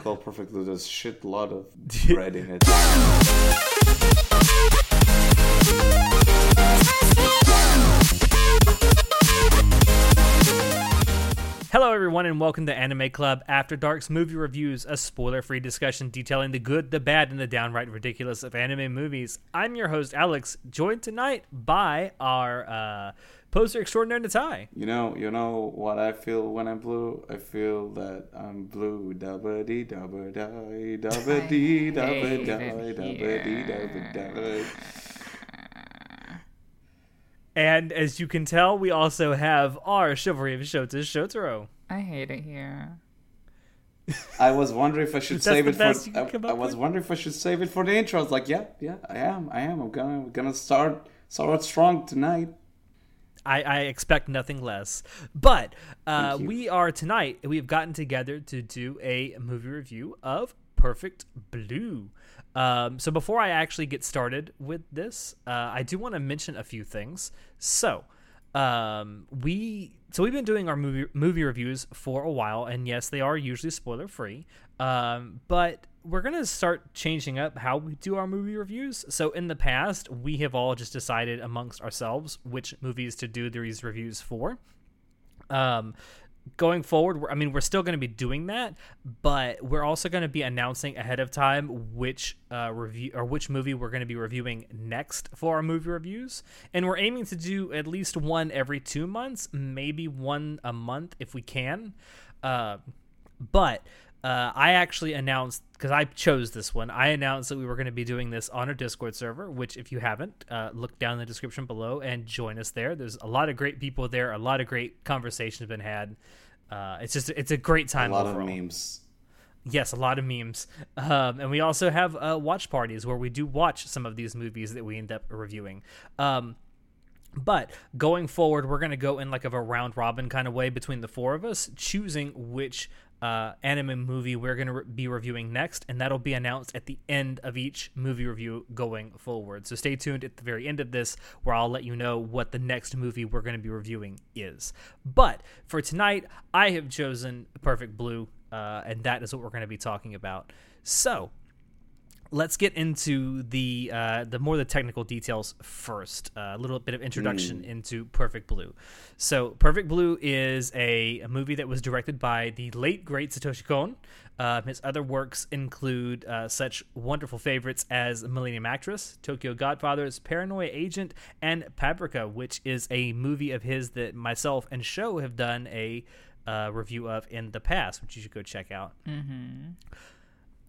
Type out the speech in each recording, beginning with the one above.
called Perfect Blue. There's shit lot of bread in it. Hello, everyone, and welcome to Anime Club After Dark's movie reviews, a spoiler free discussion detailing the good, the bad, and the downright ridiculous of anime movies. I'm your host, Alex, joined tonight by our uh, poster extraordinaire, Natai. You know, you know what I feel when I'm blue. I feel that I'm blue. Dabba dee dabba die, dabba dee dabba hate die, it dabba dee dabba die. And as you can tell, we also have our Chivalry of Shota Shotaro. I hate it here. I was wondering if I should That's save the it best you for. can I, come I was with? wondering if I should save it for the intro. I was like, yeah, yeah, I am, I am. I'm gonna, I'm gonna start, start strong tonight. I, I expect nothing less. But uh, we are tonight, we have gotten together to do a movie review of Perfect Blue. Um, so before I actually get started with this, uh, I do want to mention a few things. So, um, we so we've been doing our movie movie reviews for a while, and yes, they are usually spoiler free. Um, but we're gonna start changing up how we do our movie reviews. So in the past, we have all just decided amongst ourselves which movies to do these reviews for. Um, going forward, I mean, we're still going to be doing that, but we're also going to be announcing ahead of time which uh, review or which movie we're going to be reviewing next for our movie reviews, and we're aiming to do at least one every two months, maybe one a month if we can. Uh, but uh, I actually announced because I chose this one. I announced that we were going to be doing this on our Discord server. Which, if you haven't, uh, look down in the description below and join us there. There's a lot of great people there. A lot of great conversations been had. Uh, it's just it's a great time. A lot overall. of memes. Yes, a lot of memes. Um, and we also have uh, watch parties where we do watch some of these movies that we end up reviewing. Um, but going forward, we're going to go in like of a round robin kind of way between the four of us, choosing which uh, anime movie we're going to re- be reviewing next, and that'll be announced at the end of each movie review going forward. So stay tuned at the very end of this, where I'll let you know what the next movie we're going to be reviewing is. But for tonight, I have chosen Perfect Blue, uh, and that is what we're going to be talking about. So let's get into the uh, the more the technical details first. Uh, a little bit of introduction into Perfect Blue. So, Perfect Blue is a, a movie that was directed by the late great Satoshi Kon. Uh, his other works include uh, such wonderful favorites as Millennium Actress, Tokyo Godfathers, Paranoia Agent, and Paprika, which is a movie of his that myself and Show have done a uh, review of in the past, which you should go check out.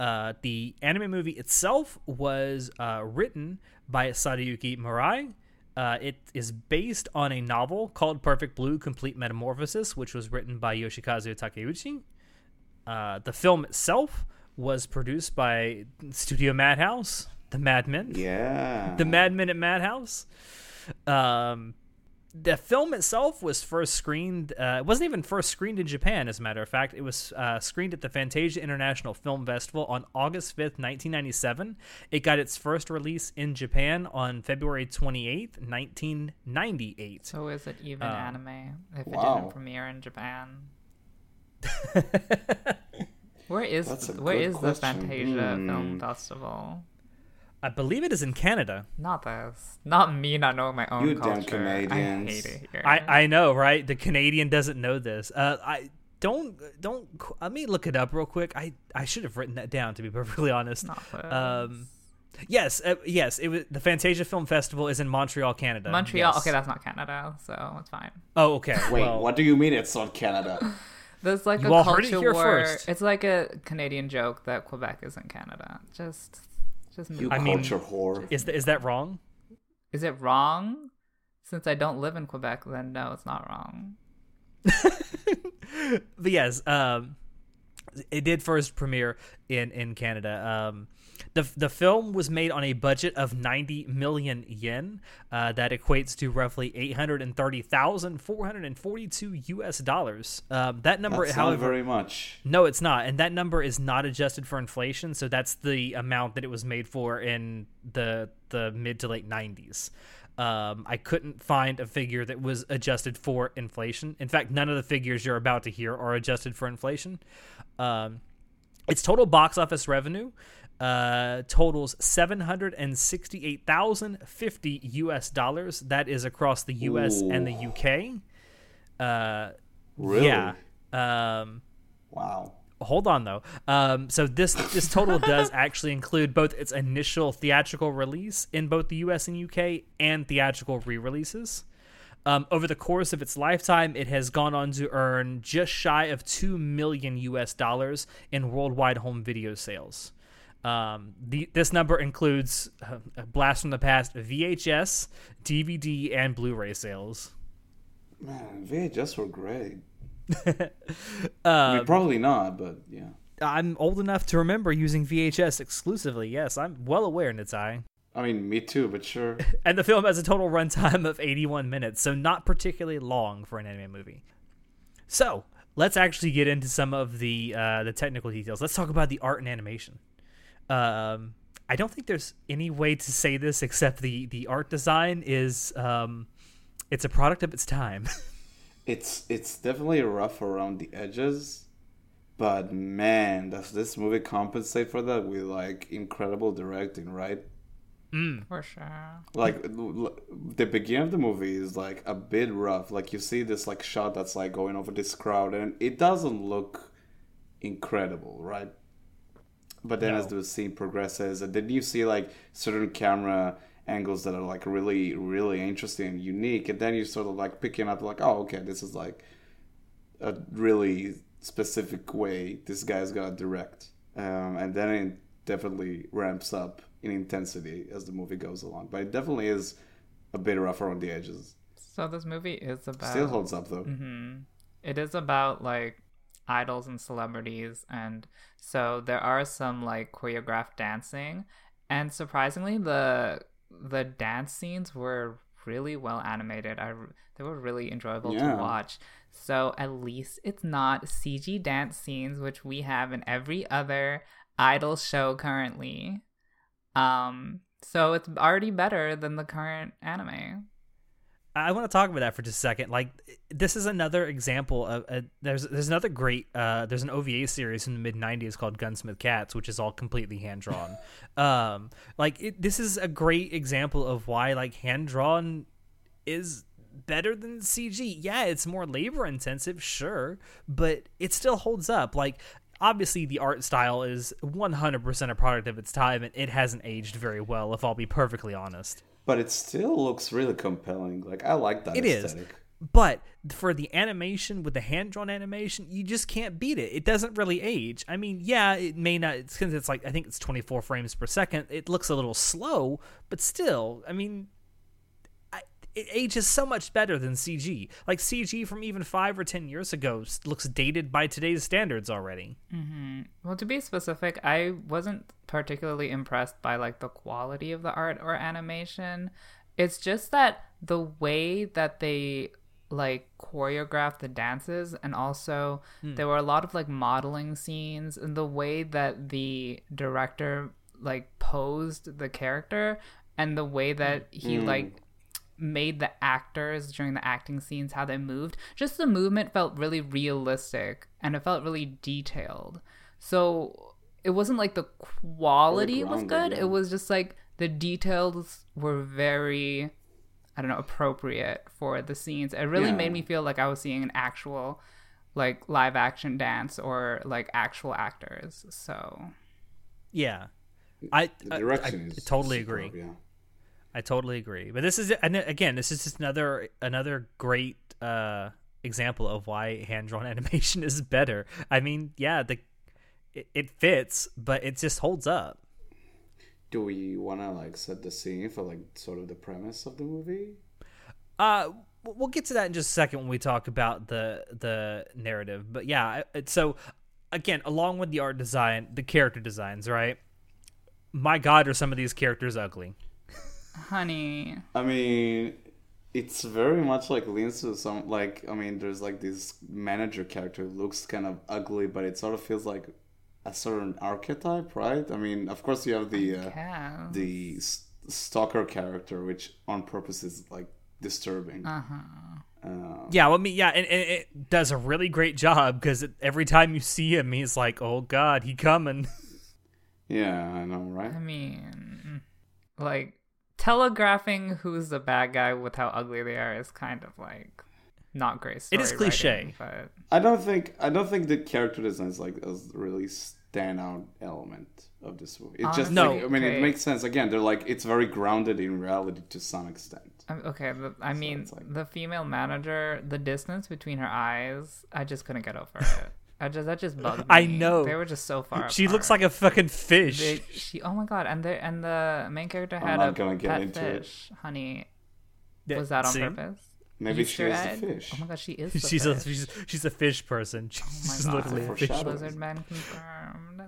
Uh, the anime movie itself was uh, written by Sadayuki Murai. Uh, it is based on a novel called Perfect Blue Complete Metamorphosis, which was written by Yoshikazu Takeuchi. Uh, the film itself was produced by Studio Madhouse, the Madmen Yeah. the Mad Men at Madhouse. Um, the film itself was first screened. Uh, it wasn't even first screened in Japan, as a matter of fact. It was uh, screened at the Fantasia International Film Festival on August fifth, nineteen ninety seven. It got its first release in Japan on February twenty eighth, nineteen ninety eight. So is it even Um, anime if it didn't premiere in Japan? Where is That's a where the. Fantasia Hmm. Film Festival? I believe it is in Canada. Not this. Not me not knowing my own You damn culture. Canadians. I hate it here. I, I know, right? The Canadian doesn't know this. Uh, I don't don't. Let me look it up real quick. I I should have written that down to be perfectly honest. Not this. Um, yes, uh, yes. It was the Fantasia Film Festival is in Montreal, Canada. Montreal. Yes. Okay, that's not Canada, so it's fine. Oh, okay. Wait, well, what do you mean it's not Canada? There's like You a all heard it culture here war. first. It's like a Canadian joke that Quebec isn't Canada. Just, just move You I on. mean- culture whore. Is th- is that wrong? Is it wrong? Since I don't live in Quebec, then no, it's not wrong. but yes, um, it did first premiere in in Canada. Um, the the film was made on a budget of 90 million yen. Uh, that equates to roughly 830,442 US dollars. Um, that number, That's not however, very much. No, it's not, and that number is not adjusted for inflation. So that's the amount that it was made for in the the mid to late '90s. Um, I couldn't find a figure that was adjusted for inflation. In fact, none of the figures you're about to hear are adjusted for inflation. Um, its total box office revenue uh, totals seven hundred and sixty-eight thousand fifty U.S. dollars. That is across the U.S. and the U.K. Uh, Really? Yeah. Um, Wow. hold on though. Um, so this this total does actually include both its initial theatrical release in both the U.S. and U.K. and theatrical re-releases. Um, over the course of its lifetime, it has gone on to earn just shy of two million U.S. dollars in worldwide home video sales. Um, the, this number includes uh, a blast from the past VHS, DVD, and Blu-ray sales. Man, VHS were great. Uh, I mean, probably not, but yeah. I'm old enough to remember using VHS exclusively. Yes, I'm well aware, Nitai. I mean, me too, but sure. And the film has a total runtime of 81 minutes, so not particularly long for an anime movie. So let's actually get into some of the uh, the technical details. Let's talk about the art and animation. Um, I don't think there's any way to say this except the the art design is um, it's a product of its time. It's it's definitely rough around the edges, but man, does this movie compensate for that with like incredible directing, right? For sure. Like l- l- the beginning of the movie is like a bit rough. Like you see this like shot that's like going over this crowd, and it doesn't look incredible, right? But then as the scene progresses, and then you see like certain camera angles that are like really, really interesting and unique, and then you sort of like picking up like, oh, okay, this is like a really specific way this guy's gonna direct, um, and then it definitely ramps up in intensity as the movie goes along. But it definitely is a bit rough around the edges. So this movie is about Still holds up though. hmm It is about like idols and celebrities, and so there are some like choreographed dancing, and surprisingly, the the dance scenes were really well animated. I they were really enjoyable Yeah. to watch. So at least it's not CG dance scenes, which we have in every other idol show currently. Um, so it's already better than the current anime. I want to talk about that for just a second. Like, this is another example of uh, there's there's another great uh, there's an OVA series in the mid '90s called Gunsmith Cats, which is all completely hand drawn. um, like it, this is a great example of why like hand drawn is better than CG. Yeah, it's more labor intensive, sure, but it still holds up. Like. Obviously, the art style is 100% a product of its time, and it hasn't aged very well, if I'll be perfectly honest. But it still looks really compelling. Like I like that It is. aesthetic. But for the animation with the hand drawn animation, you just can't beat it. It doesn't really age. I mean, yeah, it may not. It's it's like I think it's 24 frames per second. It looks a little slow, but still, I mean, it ages so much better than CG. Like CG from even five or ten years ago looks dated by today's standards already. Mm-hmm. Well, to be specific, I wasn't particularly impressed by like the quality of the art or animation. It's just that the way that they like choreographed the dances and also hmm. there were a lot of like modeling scenes and the way that the director like posed the character and the way that he hmm. like made the actors during the acting scenes how they moved just the movement felt really realistic and it felt really detailed so it wasn't like the quality was good yeah. it was just like the details were very i don't know appropriate for the scenes it really Yeah. made me feel like i was seeing an actual like live action dance or like actual actors so Yeah, I, The I- direction I, is totally superb, agree. Yeah. I totally agree. But this is again, this is just another another great uh, example of why hand drawn animation is better. I mean, yeah, the it, it fits, but it just holds up. Do we want to like set the scene for like sort of the premise of the movie? Uh, we'll get to that in just a second when we talk about the the narrative. But yeah, so again, along with the art design, the character designs, right? My God, are some of these characters ugly? Honey I mean, it's very much like leans to some like I mean, there's like this manager character who looks kind of ugly, but it sort of feels like a certain archetype, right? I mean, of course you have the uh, the stalker character, which on purpose is like disturbing. uh-huh Uh, Yeah, well, I mean, yeah, and, and it does a really great job because every time you see him, he's like, "Oh God, he coming." yeah, I know, right? I mean, like telegraphing who's the bad guy with how ugly they are is kind of like not great. It is cliche. writing, but I don't think I don't think the character design is like a really standout element of this movie. It just Honestly, like, I mean, okay. it makes sense. Again, they're like it's very grounded in reality to some extent. Um, Okay, the, I mean, like- the female manager, the distance between her eyes, I just couldn't get over it. I just that just bugged me. I know. they were just so far. she looks like a fucking fish. They, she. Oh my god! And the and the main character had not a gonna get pet into it. fish. Honey, Yeah, was that on see? purpose? Maybe Easter she is egg? the fish. Oh my god, she is. The She's a fish. she's, she's a fish person. She's God. literally a fish. sure. Lizard man confirmed.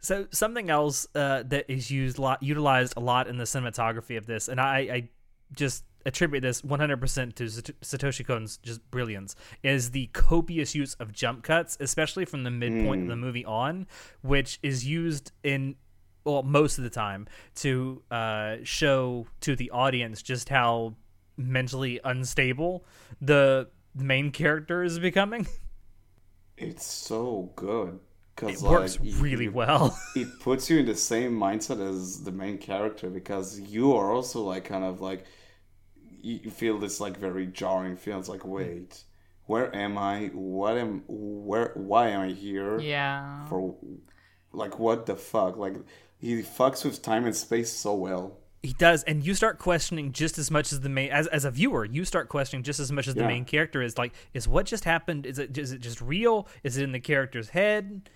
So something else uh, that is used lot, utilized a lot in the cinematography of this, and I, I just attribute this 100% to Satoshi Kon's just brilliance, is the copious use of jump cuts, especially from the midpoint of the movie on, which is used in well most of the time to uh, show to the audience just how mentally unstable the main character is becoming. It's so good because It works like, you- really well. it puts you in the same mindset as the main character because you are also like kind of like you you feel this like very jarring feels like wait where am i what am where why am i here Yeah. for like what the fuck like he fucks with time and space so well He does, and you start questioning just as much as the main as as a viewer. You start questioning just as much as the main character is like, is what just happened? Is it is it just real? Is it in the character's head?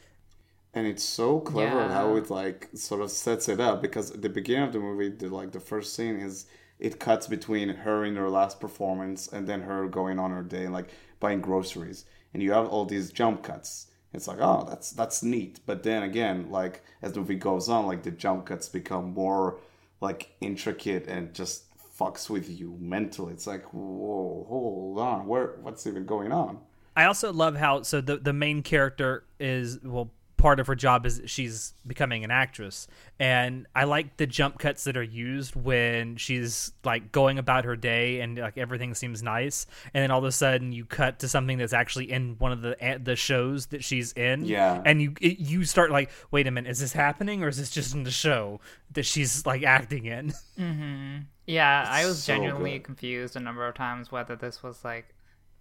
and it's so clever at how it like sort of sets it up because at the beginning of the movie the like the first scene is it cuts between her in her last performance and then her going on her day like buying groceries. And you have all these jump cuts. It's like oh that's that's neat. But then again like as the movie goes on like the jump cuts become more like intricate and just fucks with you mentally. It's like whoa hold on. Where what's even going on? I also love how so the the main character is well part of her job is she's becoming an actress and I like the jump cuts that are used when she's like going about her day and like everything seems nice and then all of a sudden you cut to something that's actually in one of the the shows that she's in Yeah. and you it, you start like wait a minute is this happening or is this just in the show that she's like acting in Yeah, I was so genuinely good. confused a number of times whether this was like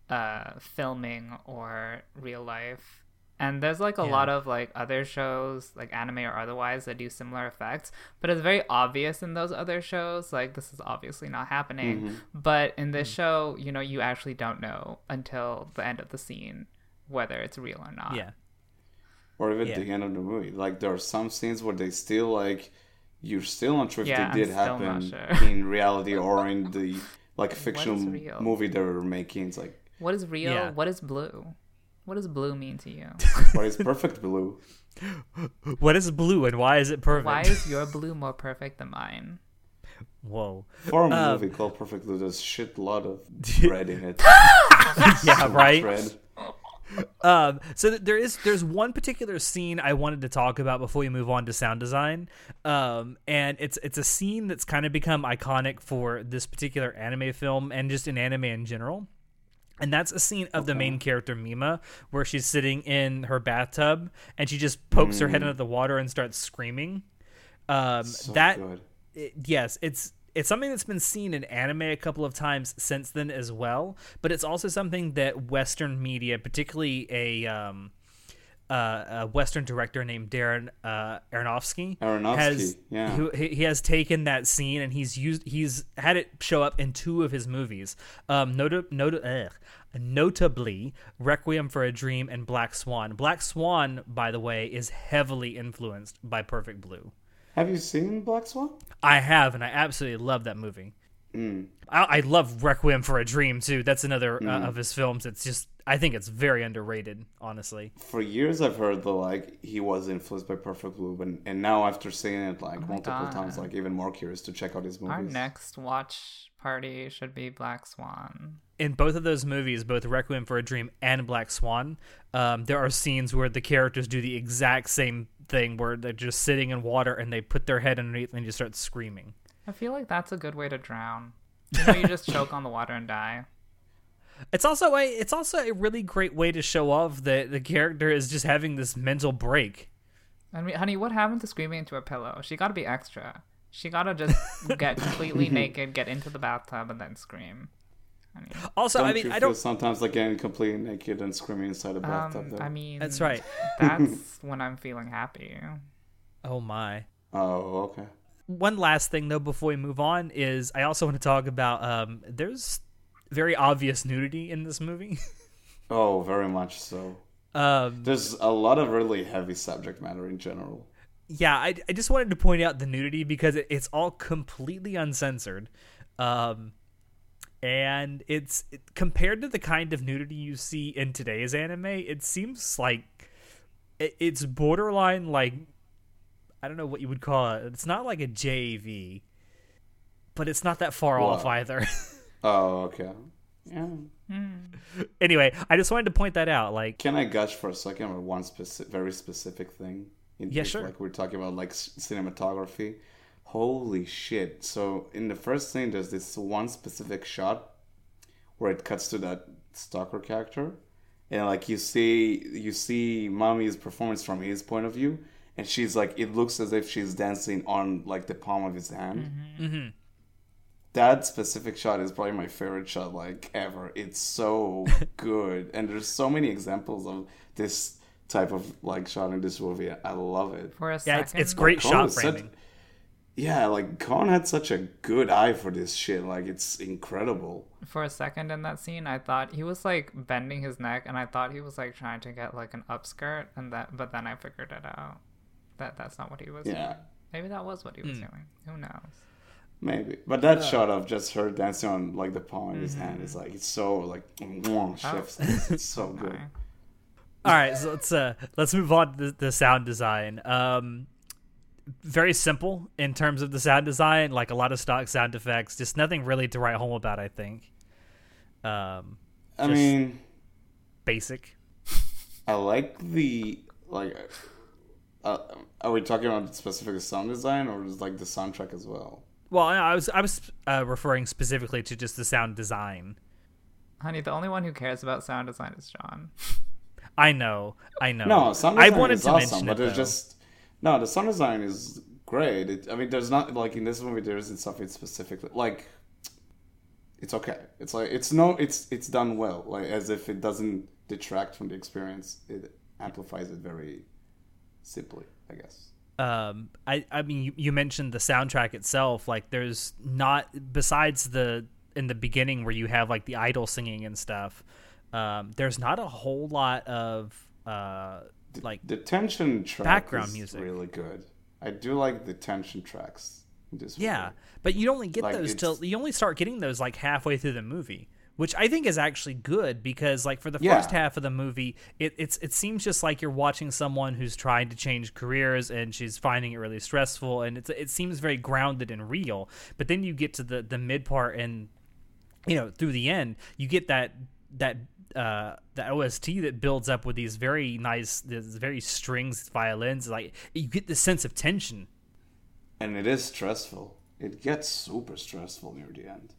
uh filming or real life. And there's like a Yeah. lot of like other shows, like anime or otherwise, that do similar effects, but it's very obvious in those other shows, like this is obviously not happening. Mm-hmm. But in this show, you know, you actually don't know until the end of the scene whether it's real or not. yeah or even Yeah. the end of the movie. Like there are some scenes where they still like you're still not sure if Yeah, they did happen sure. in reality or in the like fictional movie they're making. It's like What is real? Yeah. What is blue? What does blue mean to you? what is perfect blue? what is blue and why is it perfect Why is your blue more perfect than mine? whoa For a Um, movie called Perfect Blue, there's shit lot of bread in it. yeah right Bread. Um, so there is there's one particular scene I wanted to talk about before we move on to sound design, um, and it's it's a scene that's kind of become iconic for this particular anime film and just in anime in general. And that's a scene of the main character Mima, where she's sitting in her bathtub and she just pokes her head under the water and starts screaming. Um, So that good. it- yes, it's it's something that's been seen in anime a couple of times since then as well. But it's also something that Western media, particularly a um, uh, a Western director named Darren uh, Aronofsky, Aronofsky, has yeah. who- he, he has taken that scene and he's used he's had it show up in two of his movies. Um, nota, nota, ugh, notably Requiem for a Dream and Black Swan. Black Swan, by the way, is heavily influenced by Perfect Blue. Have you seen Black Swan? I have, and I absolutely love that movie. Mm. I, I love Requiem for a Dream too. That's another uh, of his films. It's just I think it's very underrated, honestly. For years, I've heard that like he was influenced by Perfect Blue, but and now after seeing it like multiple God. times, like even more curious to check out his movies. Our next watch party should be Black Swan. In both of those movies, both Requiem for a Dream and Black Swan, um, there are scenes where the characters do the exact same thing, where they're just sitting in water and they put their head underneath and just start screaming. I feel like that's a good way to drown. You know, you just choke on the water and die. It's also a it's also a really great way to show off that the character is just having this mental break. I mean, honey, what happened to screaming into a pillow? She got to be extra. She got to just get completely naked, get into the bathtub, and then scream. I mean, Also, Don't I mean, you I don't. sometimes like getting completely naked and screaming inside a bathtub? um, though? I mean, That's right. That's when I'm feeling happy. Oh my. oh, okay. One last thing though before we move on is I also want to talk about um there's very obvious nudity in this movie. Oh, very much so. um There's a lot of really heavy subject matter in general. yeah, I, I just wanted to point out the nudity because it, it's all completely uncensored. Um and it's it, compared to the kind of nudity you see in today's anime, it seems like it, it's borderline like I don't know what you would call it. It's not like a JV, but it's not that far off either. Oh, okay. Yeah. Hmm. anyway, I just wanted to point that out. Like, Can I gush for a second on one specific, very specific thing? In Yeah, case, sure. Like we're talking about like cinematography. Holy shit! So in the first scene, there's this one specific shot where it cuts to that stalker character, and like you see, you see mommy's performance from his point of view, and she's like, it looks as if she's dancing on like the palm of his hand. mhm. that specific shot is probably my favorite shot like ever. It's so good, and there's so many examples of this type of like shot in this movie. I love it. For a yeah, second, it's, it's great Kon shot was such- framing. Yeah, like Kon had such a good eye for this shit. Like it's incredible. For a second in that scene, I thought he was like bending his neck, and I thought he was like trying to get like an upskirt, and that. But then I figured it out that that's not what he was. Yeah. doing. Maybe that was what he was Hmm. doing. Who knows? Maybe, but that shot of just her dancing on like the palm of his hand is like it's so like mwah, chef's kiss. It's so good. All right, so let's uh let's move on to the, the sound design. Um, very simple in terms of the sound design, like a lot of stock sound effects, just nothing really to write home about. I think. Um, I mean, basic. I like the like. Uh, are we talking about specific sound design or is like the soundtrack as well? Well, I I was I was uh, referring specifically to just the sound design. Honey, the only one who cares about sound design is John. I know, I know. No, sound I wanted is to awesome, mention but it, there's though. just no. The sound design is great. It, I mean, there's not like in this movie there isn't something specifically like. It's okay. It's like it's no. It's it's done well. Like as if it doesn't detract from the experience. It amplifies it very simply, I guess. um i i mean you, you mentioned the soundtrack itself like there's not besides the in the beginning where you have like the idol singing and stuff um there's not a whole lot of uh like The tension track Background is music. really good. I do like the tension tracks. In this yeah movie. but you only get Like, those till you only start getting those like halfway through the movie which I think is actually good because like for the Yeah. first half of the movie it it's it seems just like you're watching someone who's trying to change careers and she's finding it really stressful and it's it seems very grounded and real but then you get to the the mid part and you know through the end you get that that uh the OST that builds up with these very nice these very strings violins like you get this sense of tension and it is stressful. It gets super stressful near the end.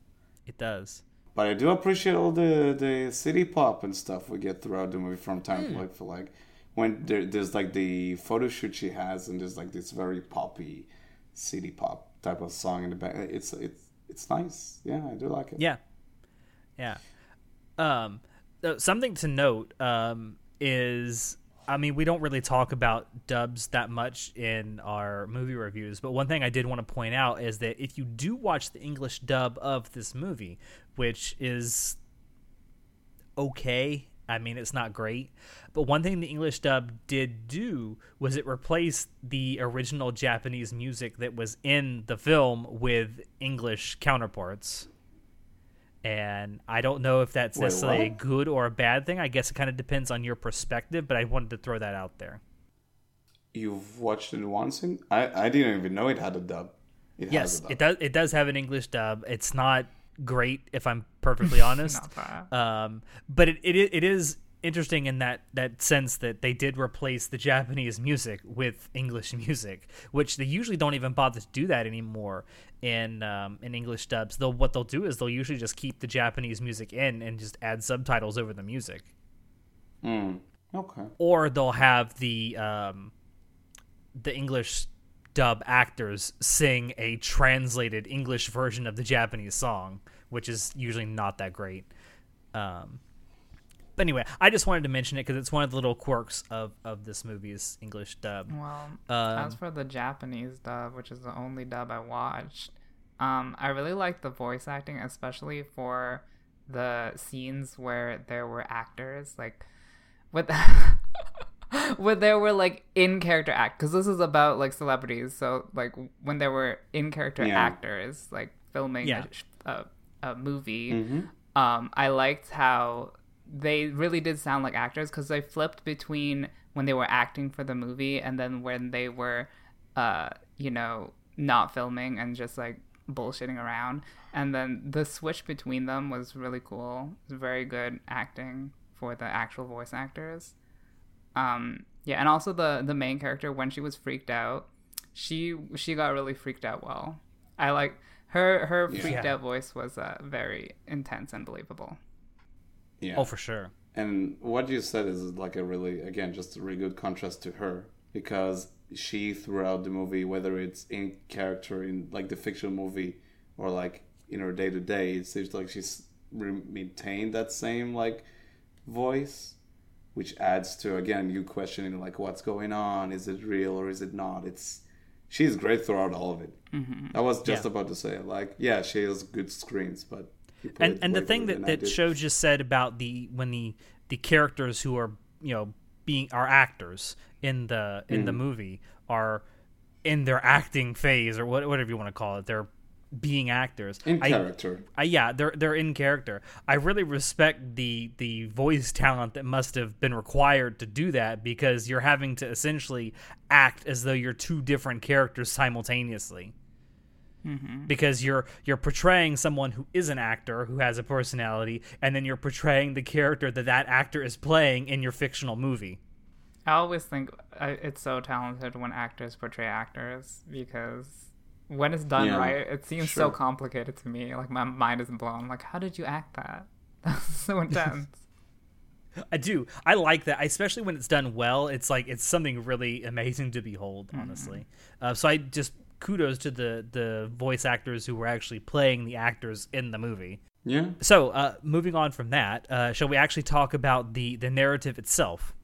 it does But I do appreciate all the the city pop and stuff we get throughout the movie from time Hmm. to like for like when there, there's like the photo shoot she has and there's like this very poppy city pop type of song in the back. It's it's it's nice. Yeah, I do like it. Yeah, yeah. Um, uh, something to note um, is, I mean, we don't really talk about dubs that much in our movie reviews, but one thing I did want to point out is that if you do watch the English dub of this movie, which is okay. I mean, it's not great. But one thing the English dub did do was it replaced the original Japanese music that was in the film with English counterparts. And I don't know if that's Wait, necessarily a good or a bad thing. I guess it kind of depends on your perspective, but I wanted to throw that out there. You've watched it once in I I didn't even know it had a dub. It has yes, a dub. it does. It does have an English dub. It's not great, if I'm perfectly honest. Not bad. um, but it, it it is interesting in that that sense that they did replace the Japanese music with English music, which they usually don't even bother to do that anymore in um, in English dubs. They'll what they'll do is they'll usually just keep the Japanese music in and just add subtitles over the music, Mm. Okay. or they'll have the um, the English dub actors sing a translated English version of the Japanese song, which is usually not that great. Um, but anyway, I just wanted to mention it because it's one of the little quirks of, of this movie's English dub. Well, Um, as for the Japanese dub, which is the only dub I watched, um, I really liked the voice acting, especially for the scenes where there were actors, like with where there were like in character act, because this is about like celebrities. So like when there were in character Yeah. actors, like filming Yeah. a a, a movie, Mm-hmm. um, I liked how they really did sound like actors because they flipped between when they were acting for the movie and then when they were, uh, you know, not filming and just like bullshitting around. And then the switch between them was really cool. It was very good acting for the actual voice actors. Um, yeah, and also the the main character when she was freaked out, she she got really freaked out well. I like her her freaked Yeah. out voice was uh, very intense and believable. Yeah. Oh, for sure. And what you said is like a really, again, just a really good contrast to her because she, throughout the movie, whether it's in character in like the fictional movie or like in her day to day, it seems like she's maintained that same like voice, which adds to again you questioning like what's going on, is it real or is it not? It's she's great throughout all of it. Mm-hmm. I was just Yeah. about to say like yeah, she has good screens, but and and the thing that, that show just said about the when the the characters who are you know being are actors in the in Mm. the movie are in their acting phase or what, whatever you want to call it they're being actors in I, character. I, yeah they're they're in character i really respect the the voice talent that must have been required to do that because you're having to essentially act as though you're two different characters simultaneously because you're you're portraying someone who is an actor who has a personality and then you're portraying the character that that actor is playing in your fictional movie I always think uh, it's so talented when actors portray actors because when it's done Yeah, right, it seems so complicated to me. Like my mind is blown. Like, how did you act that? That's so intense. i do i like that especially when it's done well it's like it's something really amazing to behold honestly uh, so i just kudos to the the voice actors who were actually playing the actors in the movie Yeah. so uh, moving on from that uh, shall we actually talk about the the narrative itself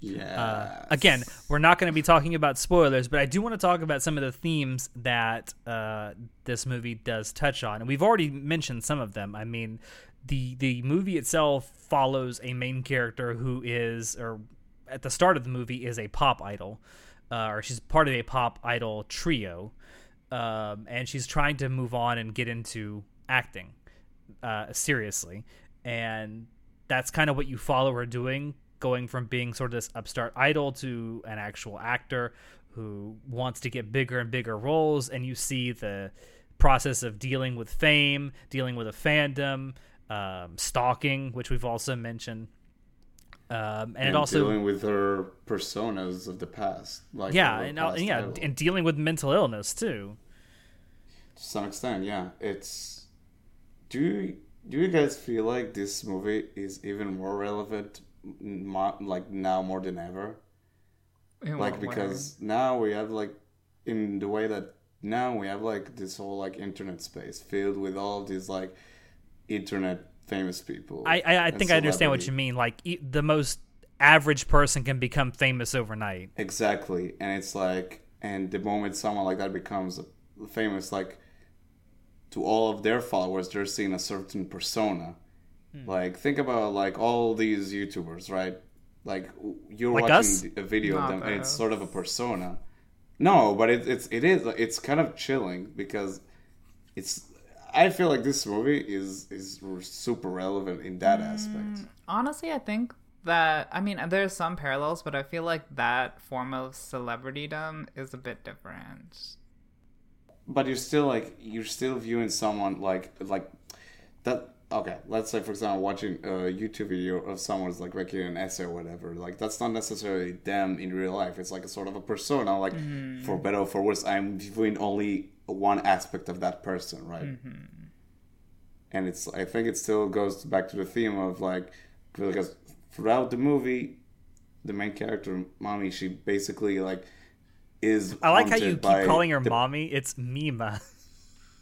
Yeah. Uh, again, we're not going to be talking about spoilers, but I do want to talk about some of the themes that uh, this movie does touch on, and we've already mentioned some of them. I mean, the the movie itself follows a main character who is, or at the start of the movie, is a pop idol, uh, or she's part of a pop idol trio, um, and she's trying to move on and get into acting uh, seriously, and that's kind of what you follow her doing, going from being sort of this upstart idol to an actual actor who wants to get bigger and bigger roles, and you see the process of dealing with fame, dealing with a fandom, um, stalking, which we've also mentioned. Um, and, and it also dealing with her personas of the past, like yeah, and, past yeah, idol. and dealing with mental illness too. to some extent, yeah. It's do you do you guys feel like this movie is even more relevant, n- like now more than ever? In like what way? because now we have like in the way that now we have like this whole like internet space filled with all these like internet famous people. I I, I think I understand what you mean. Like e- the most average person can become famous overnight. Exactly, and it's like, and the moment someone like that becomes famous, like to all of their followers, they're seeing a certain persona. Hmm. Like, think about like all these YouTubers, right? Like you're Like watching us? a video of them, and it's us. sort of a persona. No, but it, it's it is it's kind of chilling because it's. I feel like this movie is is super relevant in that mm, aspect. Honestly, I think that I mean there's some parallels, but I feel like that form of celebritydom is a bit different. but you're still like you're still viewing someone like like that okay, let's say for example, watching a YouTube video of someone's like making an essay or whatever. Like that's not necessarily them in real life. It's like a sort of a persona. Like mm-hmm. for better or for worse, I'm viewing only one aspect of that person, right? Mm-hmm. And it's I think it still goes back to the theme of like because throughout the movie, the main character, mommy, she basically like is. I like how you keep calling her the- mommy. It's Mima.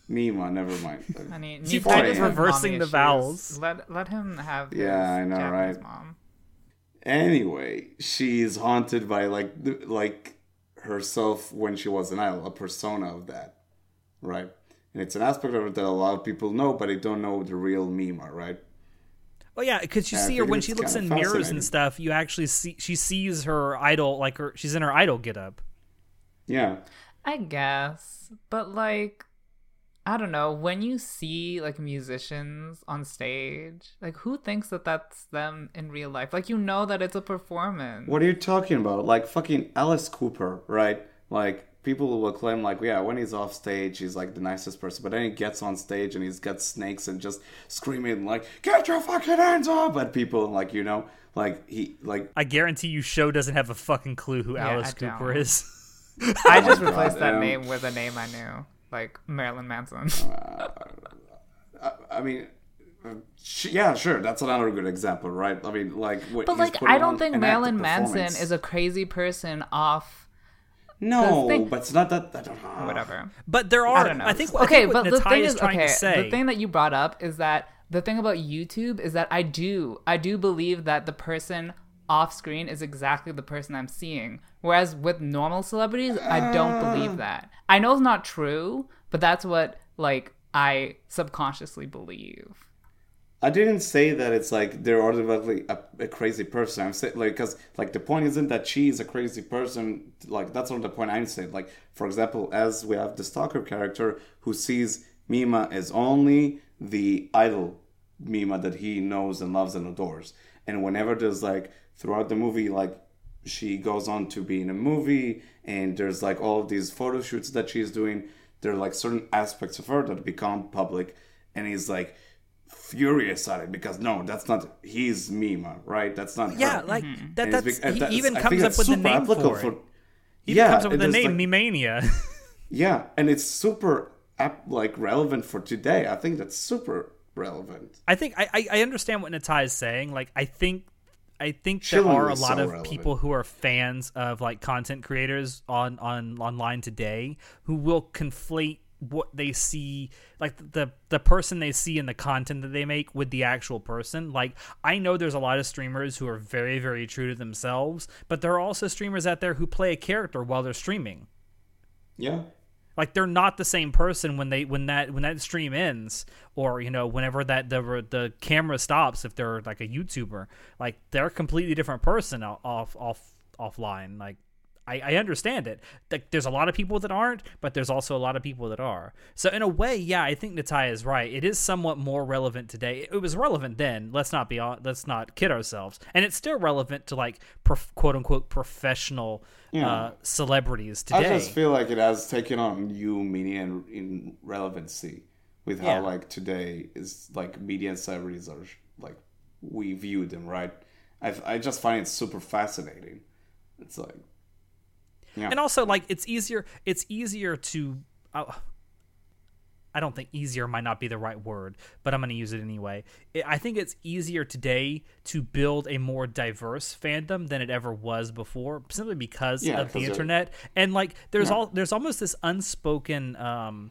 Mima, never mind. Honey, She Nikai is reversing the issues. vowels. Let let him have. His Yeah, I know, Japanese right? Mom. Anyway, she's haunted by like like herself when she was an idol, a persona of that, right? And it's an aspect of it that a lot of people know, but they don't know the real Mima, right? Oh yeah, because you Yeah, I see her when she looks in mirrors and stuff. You actually see she sees her idol like her. She's in her idol getup. Yeah, I guess, but like, I don't know. When you see like musicians on stage, like who thinks that that's them in real life? Like you know that it's a performance. What are you talking about? Like fucking Alice Cooper, right? Like people will claim like, yeah, when he's off stage, he's like the nicest person, but then he gets on stage and he's got snakes and just screaming like, "Get your fucking hands off at people, like you know, like he like I guarantee you, show doesn't have a fucking clue who Yeah, Alice I Cooper don't. is. I just Oh replaced God, that um, name with a name I knew, like Marilyn Manson. I, I mean. uh, Yeah, sure. That's another good example, right? I mean, like, what- but like, I don't think Marilyn Manson is a crazy person off no, thing- but it's not that. I don't know. whatever. But there are. I don't know. I think. I okay, think what but the thing is is, okay, to say. the thing that you brought up is that the thing about YouTube is that I do, I do believe that the person off screen is exactly the person I'm seeing. Whereas with normal celebrities, I don't Uh. believe that. I know it's not true, but that's what like I subconsciously believe. I didn't say that it's like they're automatically a, a crazy person. I'm saying like because like the point isn't that she is a crazy person. Like that's not the point I'm saying. Like for example, as we have the stalker character who sees Mima as only the idol Mima that he knows and loves and adores, and whenever there's like throughout the movie like she goes on to be in a movie and there's like all of these photo shoots that she's doing there are like certain aspects of her that become public and he's like furious at it because no that's not he's mima right that's not yeah, her. like Mm-hmm. that. That's and he that's- even I comes think up that's with the name applicable for it. He Even comes up with the name like- Mimania. yeah and it's super like relevant for today i think that's super relevant I think I, I I understand what Natai is saying. Like I think I think Chilling there are a lot so of relevant. people who are fans of like content creators on on online today who will conflate what they see like the the person they see in the content that they make with the actual person. Like i know there's a lot of streamers who are very very true to themselves but there are also streamers out there who play a character while they're streaming. Yeah. Like they're not the same person when they when that when that stream ends or you know whenever that the the camera stops if they're like a youtuber. Like they're a completely different person off off offline. Like I, I understand it. Like, there's a lot of people that aren't, but there's also a lot of people that are. So in a way, yeah, I think Nataya is right. It is somewhat more relevant today. It was relevant then. Let's not be on. Let's not kid ourselves. And it's still relevant to like prof, quote unquote professional uh, celebrities today. i just feel like it has taken on new meaning and in relevancy with how Yeah. like today is like media and celebrities are like we view them right i, I just find it super fascinating it's like yeah. And also like it's easier it's easier to uh, i don't think easier might not be the right word but i'm going to use it anyway. I- i think it's easier today to build a more diverse fandom than it ever was before simply because Yeah, of the internet. And like there's Yeah. all there's almost this unspoken um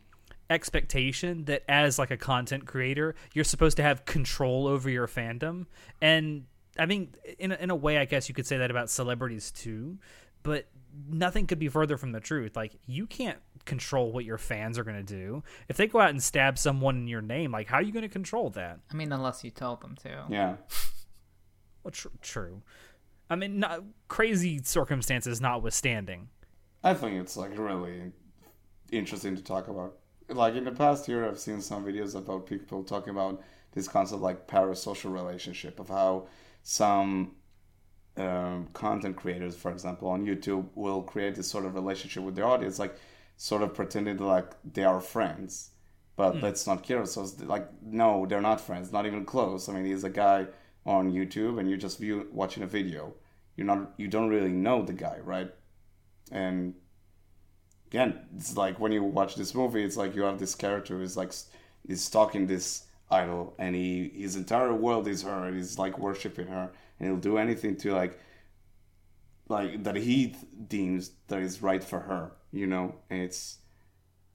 expectation that as like a content creator you're supposed to have control over your fandom. And i mean in a, in a way i guess you could say that about celebrities too but nothing could be further from the truth. Like you can't control what your fans are going to do. If they go out and stab someone in your name like how are you going to control that? I mean, unless you tell them to. yeah. Well tr- true. I mean not, crazy circumstances notwithstanding. I think it's like really interesting to talk about. Like in the past year, I've seen some videos about people talking about this concept like parasocial relationship of how some um, content creators, for example, on YouTube, will create this sort of relationship with their audience, like sort of pretending like they are friends, but let's not kill ourselves. Like, no, they're not friends, not even close. I mean, he's a guy on YouTube, and you're just view, watching a video. You're not, you don't really know the guy, right? And again, it's like when you watch this movie, it's like you have this character who's like he's stalking this idol, and he his entire world is her, and he's like worshiping her, and he'll do anything to like like that he deems that is right for her, you know, and it's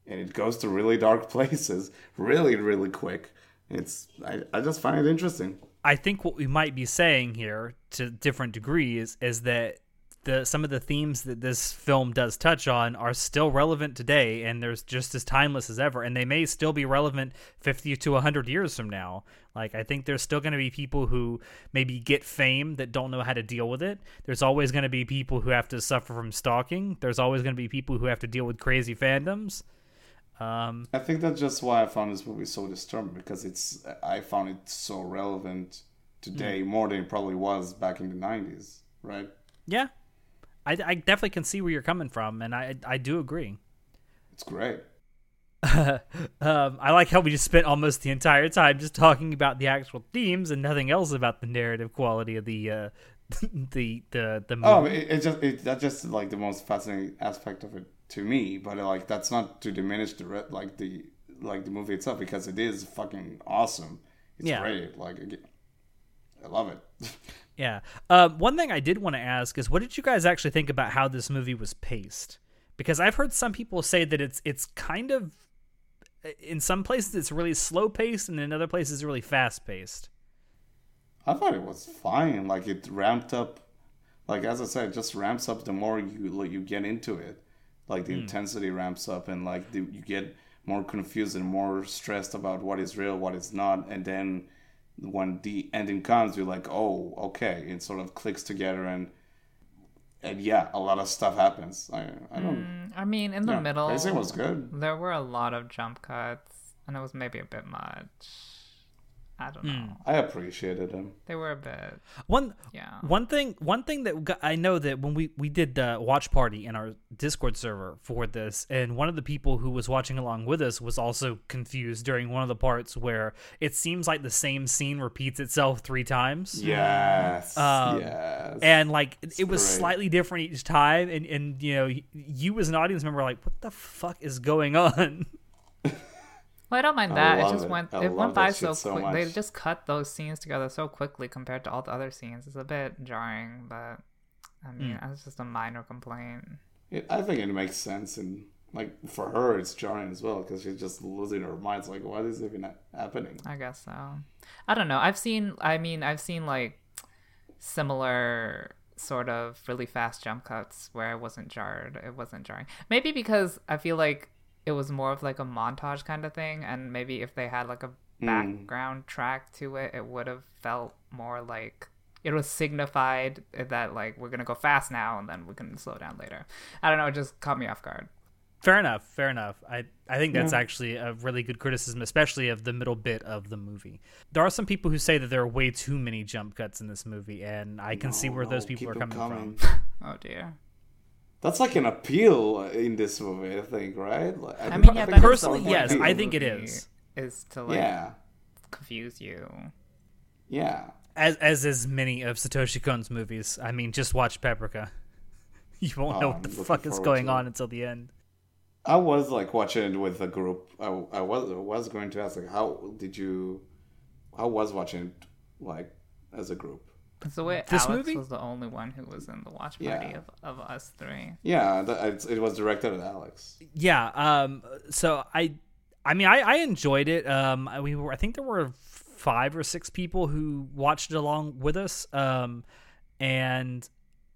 and it goes to really dark places really really quick. It's I, I just find it interesting. I think what we might be saying here to different degrees is that the some of the themes that this film does touch on are still relevant today and they're just as timeless as ever and they may still be relevant 50 to 100 years from now. Like i think there's still going to be people who maybe get fame that don't know how to deal with it. There's always going to be people who have to suffer from stalking. There's always going to be people who have to deal with crazy fandoms. Um, I think that's just why I found this movie so disturbing because it's I found it so relevant today Hmm. more than it probably was back in the 90s, right? yeah I, I definitely can see where you're coming from and i i do agree It's great. um, I like how we just spent almost the entire time just talking about the actual themes and nothing else about the narrative quality of the uh, the the the movie. Oh, it, it just it, that's just like the most fascinating aspect of it to me. But like that's not to diminish the re- like the like the movie itself because it is fucking awesome. It's Yeah. great. Like I love it. Yeah. Um, one thing I did want to ask is, what did you guys actually think about how this movie was paced? Because I've heard some people say that it's it's kind of in some places it's really slow paced and in other places really fast paced. I thought it was fine. Like it ramped up. Like as I said, it just ramps up the more you you get into it. Like the intensity ramps up, and like the, you get more confused and more stressed about what is real, what is not, and then when the ending comes, you're like, oh, okay, it sort of clicks together, and and yeah, a lot of stuff happens. I I don't. Mm, I mean, in the yeah, middle, pacing was good. there were a lot of jump cuts, and it was maybe a bit much. I don't know. I appreciated him. They were a bit, One yeah. One thing, one thing that got, I know that when we we did the watch party in our Discord server for this, and one of the people who was watching along with us was also confused during one of the parts where it seems like the same scene repeats itself three times, Yes. Um, yes. and like it was great. slightly different each time, and and you know you as an audience member were like, what the fuck is going on? Well, I don't mind I that. It just it. went. I it went by so so quick. They just cut those scenes together so quickly compared to all the other scenes. It's a bit jarring, but I mean, Hmm. it's just a minor complaint. It, I think it makes sense, and like for her, it's jarring as well because she's just losing her mind. It's like, what is even happening? I guess so. I don't know. I've seen. I mean, I've seen like similar sort of really fast jump cuts where I wasn't jarred. It wasn't jarring. Maybe because I feel like it was more of like a montage kind of thing, and maybe if they had like a background track to it, it would have felt more like it was signified that like we're gonna go fast now and then we can slow down later. I don't know. It just caught me off guard. Fair enough, fair enough. I I think that's actually a really good criticism, especially of the middle bit of the movie. There are some people who say that there are way too many jump cuts in this movie, and I can see No, where those people are coming, coming. from. Oh dear. That's like an appeal in this movie, I think, right? Like, I mean, yeah, think that is the personally, yes, I think it is. is. Is to like Yeah, confuse you. yeah. As as is many of Satoshi Kon's movies. I mean, just watch Paprika. You won't Oh, know what I'm the fuck is going on until the end. I was like watching it with a group. I, I was I was going to ask like, how did you? How was watching it like as a group? It's the way This Alex movie? was the only one who was in the watch party Yeah. of, of us three. Yeah, that, it, it was directed at Alex. Yeah. Um. So I, I mean, I I enjoyed it. Um. We were. I think there were five or six people who watched it along with us. Um. And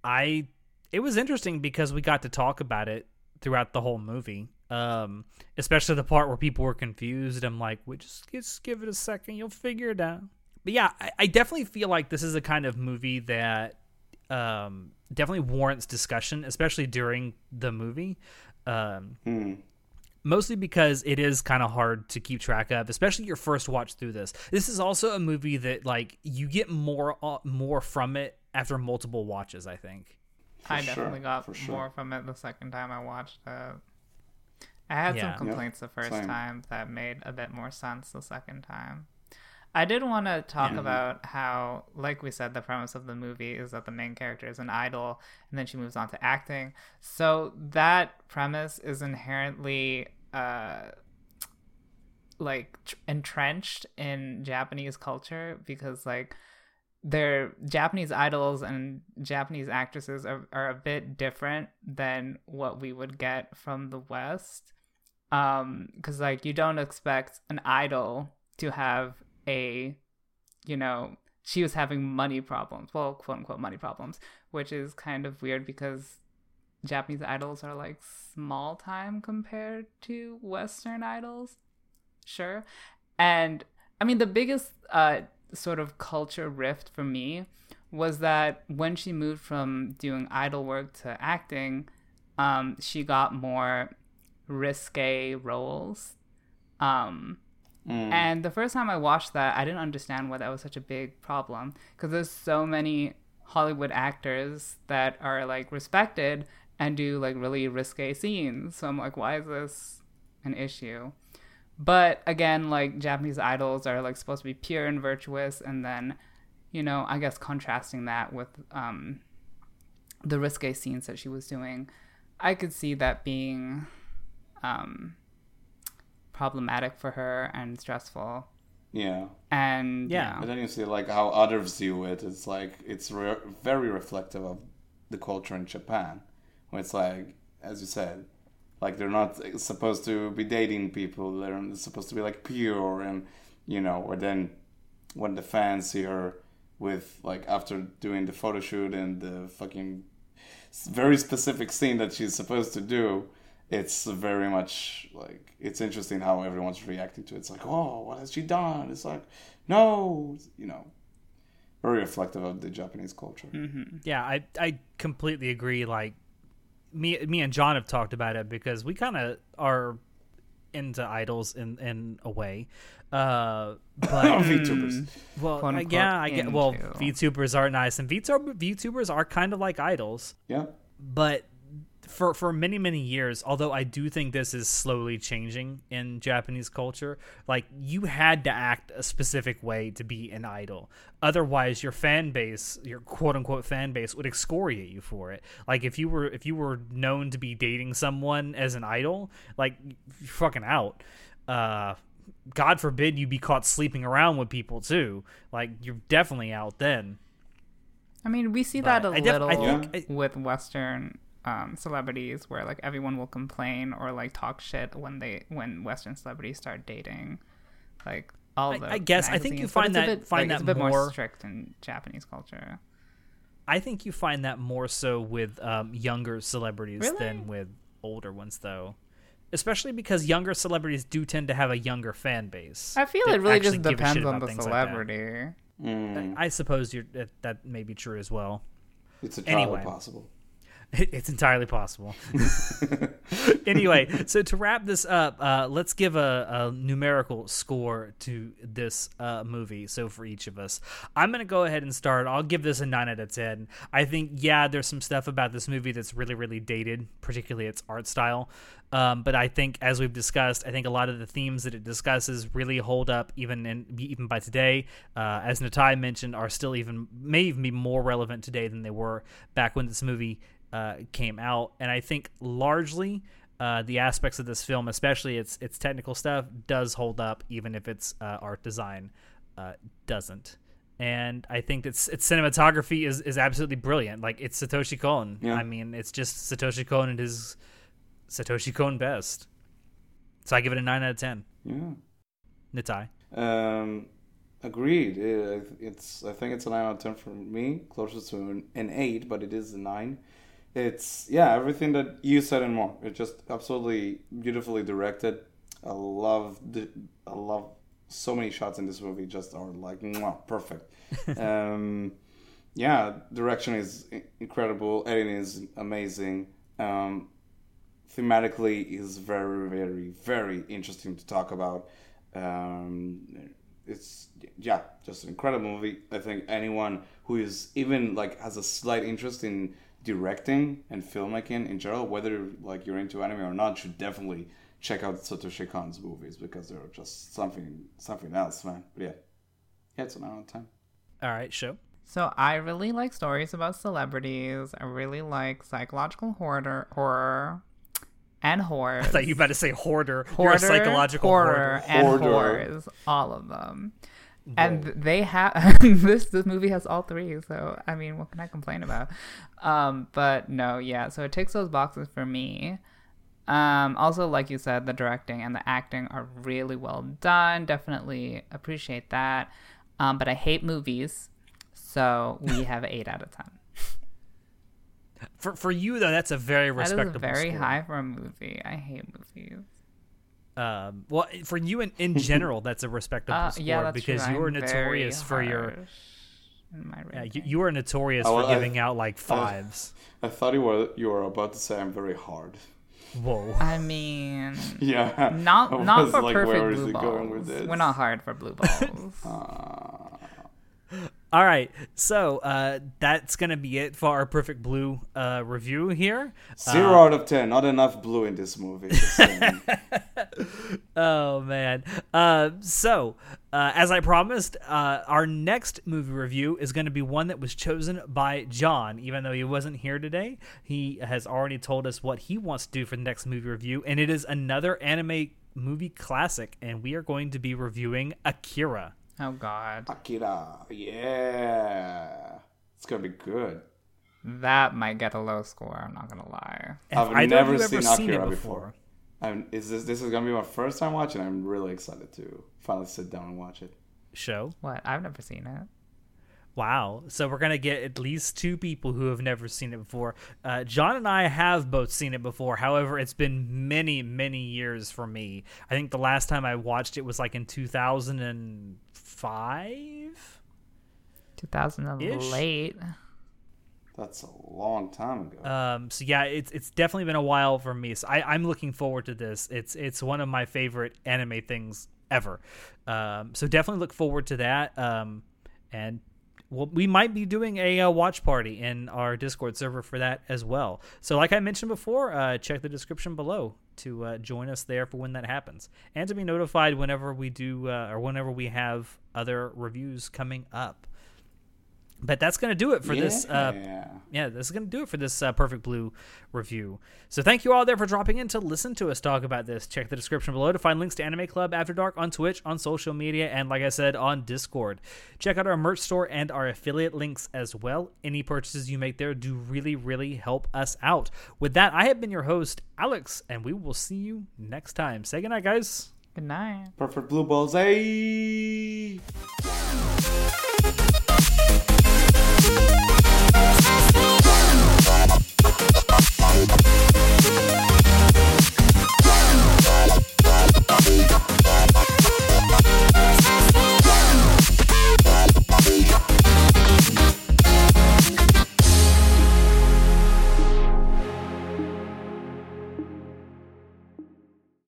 I, it was interesting because we got to talk about it throughout the whole movie. Um. Especially the part where people were confused. I'm like, we just just give it a second. You'll figure it out. But yeah, I, I definitely feel like this is a kind of movie that um, definitely warrants discussion, especially during the movie. Um, Hmm. mostly because it is kind of hard to keep track of, especially your first watch through this. This is also a movie that like you get more uh, more from it after multiple watches. I think. I sure, definitely got for sure. more from it the second time I watched it. I had Yeah. some complaints the first same. time that made a bit more sense the second time. I did want to talk Yeah. about how, like we said, the premise of the movie is that the main character is an idol and then she moves on to acting. So that premise is inherently uh, like tr- entrenched in Japanese culture because, like, their Japanese idols and Japanese actresses are, are a bit different than what we would get from the West. Um, because like you don't expect an idol to have a, you know, she was having money problems, well, quote unquote money problems, which is kind of weird because Japanese idols are like small time compared to Western idols. Sure. And I mean, the biggest uh, sort of culture rift for me was that when she moved from doing idol work to acting, um, she got more risque roles. Um, Mm. and the first time I watched that, I didn't understand why that was such a big problem because there's so many Hollywood actors that are like respected and do like really risque scenes. So I'm like, why is this an issue? But again, like Japanese idols are like supposed to be pure and virtuous, and then, you know, I guess contrasting that with um, the risque scenes that she was doing, I could see that being um, problematic for her and stressful. yeah. And Yeah. But then you see like how others view it. It's like it's re- very reflective of the culture in Japan, where it's like, as you said, like they're not supposed to be dating people. They're supposed to be like pure, and you know. Or then when the fans see her with like after doing the photo shoot and the fucking very specific scene that she's supposed to do. It's very much like it's interesting how everyone's reacting to it. It's like, oh, what has she done? It's like, no, you know, very reflective of the Japanese culture. Yeah, I I completely agree. Like me me and John have talked about it because we kind of are into idols in in a way. Uh, but VTubers. well, Quote, uh, unquote, yeah, I get. Well, into. VTubers are nice, and VTuber, VTubers are kind of like idols. Yeah. but for for many many years although i do think this is slowly changing in japanese culture like you had to act a specific way to be an idol. Otherwise your fan base your quote unquote fan base would excoriate you for it. Like if you were if you were known to be dating someone as an idol like you're fucking out. Uh god forbid you be caught sleeping around with people too. Like you're definitely out then. I mean, we see But that a I def- I little think I- with Western um, celebrities, where like everyone will complain or like talk shit when they when Western celebrities start dating, like all I- the. I guess- I think you find it's a that- bit, find like, it's that a bit more more- strict in Japanese culture. I think you find that more so with um, younger celebrities Really? than with older ones, though. Especially because younger celebrities do tend to have a younger fan base. I feel it really just actually give a shit depends on the things like celebrity. Mm, I suppose you're, that, that may be true as well. it's entirely Anyway. possible. It's entirely possible. anyway, so to wrap this up, uh, let's give a, a numerical score to this uh, movie. So for each of us, I'm gonna go ahead and start. I'll give this a nine out of ten. I think yeah, there's some stuff about this movie that's really really dated, particularly its art style. Um, but I think, as we've discussed, I think a lot of the themes that it discusses really hold up even in even by today. Uh, as Natai mentioned, are still even may even be more relevant today than they were back when this movie uh, came out. And I think largely uh, the aspects of this film, especially its its technical stuff, does hold up, even if its uh, art design uh, doesn't. And I think its its cinematography is, is absolutely brilliant. Like it's Satoshi Kon. Yeah. I mean, it's just Satoshi Kon and his Satoshi Kon best. So I give it a nine out of ten. Yeah. Nitai. Um, agreed. It, it's I think it's a nine out of ten for me, closer to an, an eight, but it is a nine. It's yeah, everything that you said and more. It's just absolutely beautifully directed. I love the I love so many shots in this movie. Just are like mwah, perfect. um, yeah, direction is incredible. Editing is amazing. Um, thematically is very very very interesting to talk about um, it's yeah just an incredible movie i think anyone who is even like has a slight interest in directing and filmmaking in general whether like you're into anime or not should definitely check out Satoshi Kon's movies because they're just something something else, man. But yeah, yeah, it's an hour and ten. All right, show. So I really like stories about celebrities. I really like psychological horror, horror, and horror. I thought you were about to say hoarder. You're a psychological horror hoarder. and Hoarder. horrors, all of them. And they have this. This movie has all three. So I mean, what can I complain about? Um, but no, yeah. So it ticks those boxes for me. Um, also, like you said, the directing and the acting are really well done. Definitely appreciate that. Um, but I hate movies, so we have eight out of ten. For for you though, that's a very That is respectable. very score. high for a movie. I hate movies. Um, well, for you in, in general, that's a respectable Uh, score yeah, that's because true. you are I'm notorious for very your. harsh in my Yeah, you, you are notorious Oh, for well, I- giving out like fives. I thought you were you were about to say I'm very hard. Whoa. I mean, Yeah. Not not for like, perfect blue he going with balls. We're not hard for blue balls. Uh, All right, so uh, that's gonna be it for our perfect blue uh, review here. zero out of ten. Not enough blue in this movie. Oh man. Uh, so, uh, as I promised, uh, our next movie review is going to be one that was chosen by John. Even though he wasn't here today, he has already told us what he wants to do for the next movie review, and it is another anime movie classic, and we are going to be reviewing Akira. Oh God, Akira. Yeah. It's gonna be good. that might get a low score. I'm not gonna lie. Have I've either never of you ever seen seen it Akira before? before. I'm, is this this is gonna be my first time watching? I'm really excited to finally sit down and watch it. Show. What? I've never seen it. Wow. So we're going to get at least two people who have never seen it before. Uh, John and I have both seen it before. However, it's been many, many years for me. I think the last time I watched it was like in 2000 and Ish. late. That's a long time ago. Um, so yeah, it's it's definitely been a while for me. So I, I'm looking forward to this. It's it's one of my favorite anime things ever. Um, so definitely look forward to that. Um, and well, we might be doing a uh, watch party in our Discord server for that as well. So like I mentioned before, uh, check the description below to uh, join us there for when that happens, and to be notified whenever we do uh, or whenever we have other reviews coming up. But that's gonna do it for this uh, yeah. yeah, this is going to do it for this uh, Perfect Blue review. So thank you all there for dropping in to listen to us talk about this. Check the description below to find links to Anime Club After Dark on Twitch, on social media, and like I said, on Discord. Check out our merch store and our affiliate links as well. Any purchases you make there do really, really help us out. With that, I have been your host, Alex, and we will see you next time. Say goodnight, guys. Good night. Perfect blue balls. Hey. Thank